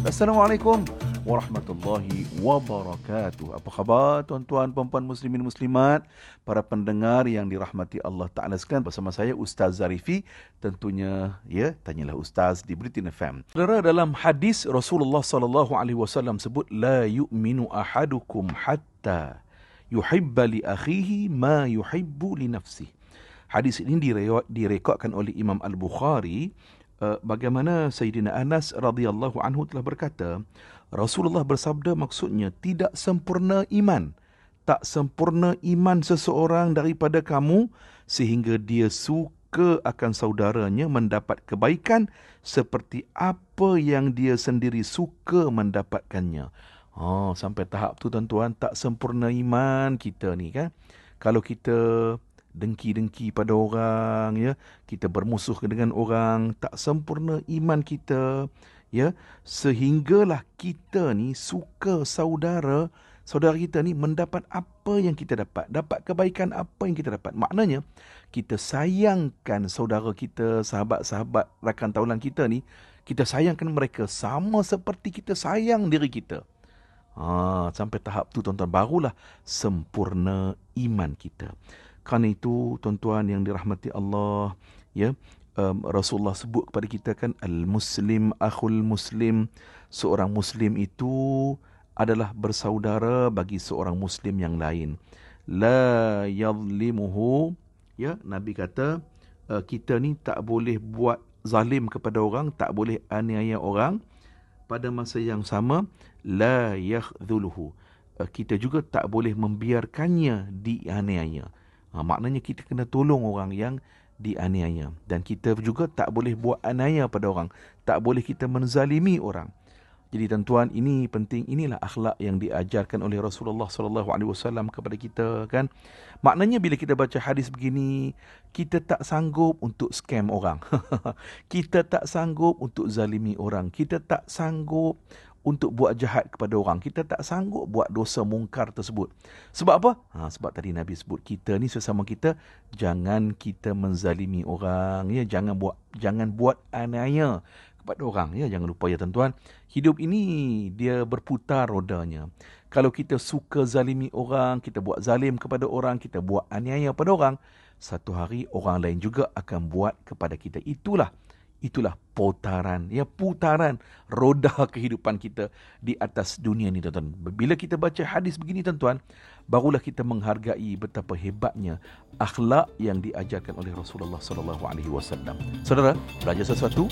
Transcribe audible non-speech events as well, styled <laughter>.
Assalamualaikum warahmatullahi wabarakatuh. Apa khabar tuan-tuan, puan-puan muslimin muslimat, para pendengar yang dirahmati Allah Taala sekalian bersama saya Ustaz Zarifi. Tentunya ya, tanyalah Ustaz di Britain FM. Saudara dalam hadis Rasulullah sallallahu alaihi wasallam sebut la yu'minu ahadukum hatta yuhibba li akhihi ma yuhibbu li nafsihi. Hadis ini direkodkan oleh Imam Al-Bukhari Uh, bagaimana Sayyidina Anas radhiyallahu anhu telah berkata Rasulullah bersabda maksudnya tidak sempurna iman. Tak sempurna iman seseorang daripada kamu sehingga dia suka akan saudaranya mendapat kebaikan seperti apa yang dia sendiri suka mendapatkannya. Oh sampai tahap tu tuan-tuan tak sempurna iman kita ni kan. Kalau kita dengki-dengki pada orang ya. Kita bermusuh dengan orang tak sempurna iman kita ya. Sehinggalah kita ni suka saudara saudara kita ni mendapat apa yang kita dapat. Dapat kebaikan apa yang kita dapat. Maknanya kita sayangkan saudara kita sahabat-sahabat rakan taulan kita ni kita sayangkan mereka sama seperti kita sayang diri kita. Ha, sampai tahap tu tuan-tuan barulah sempurna iman kita kerana itu tuan-tuan yang dirahmati Allah, ya, um, Rasulullah sebut kepada kita kan al-muslim akhul muslim, seorang muslim itu adalah bersaudara bagi seorang muslim yang lain. La yadhlimuhu, ya, Nabi kata uh, kita ni tak boleh buat zalim kepada orang, tak boleh aniaya orang pada masa yang sama la yakhdhuluhu. Uh, kita juga tak boleh membiarkannya dianiaya. Ha, maknanya kita kena tolong orang yang dianiaya. Dan kita juga tak boleh buat aniaya pada orang. Tak boleh kita menzalimi orang. Jadi tuan-tuan, ini penting. Inilah akhlak yang diajarkan oleh Rasulullah sallallahu alaihi wasallam kepada kita kan. Maknanya bila kita baca hadis begini, kita tak sanggup untuk scam orang. <laughs> kita tak sanggup untuk zalimi orang. Kita tak sanggup untuk buat jahat kepada orang. Kita tak sanggup buat dosa mungkar tersebut. Sebab apa? Ha, sebab tadi Nabi sebut kita ni sesama kita jangan kita menzalimi orang ya, jangan buat jangan buat aniaya kepada orang ya. Jangan lupa ya tuan-tuan, hidup ini dia berputar rodanya. Kalau kita suka zalimi orang, kita buat zalim kepada orang, kita buat aniaya kepada orang, satu hari orang lain juga akan buat kepada kita. Itulah itulah putaran ya putaran roda kehidupan kita di atas dunia ini tuan-tuan bila kita baca hadis begini tuan-tuan barulah kita menghargai betapa hebatnya akhlak yang diajarkan oleh Rasulullah sallallahu alaihi wasallam saudara belajar sesuatu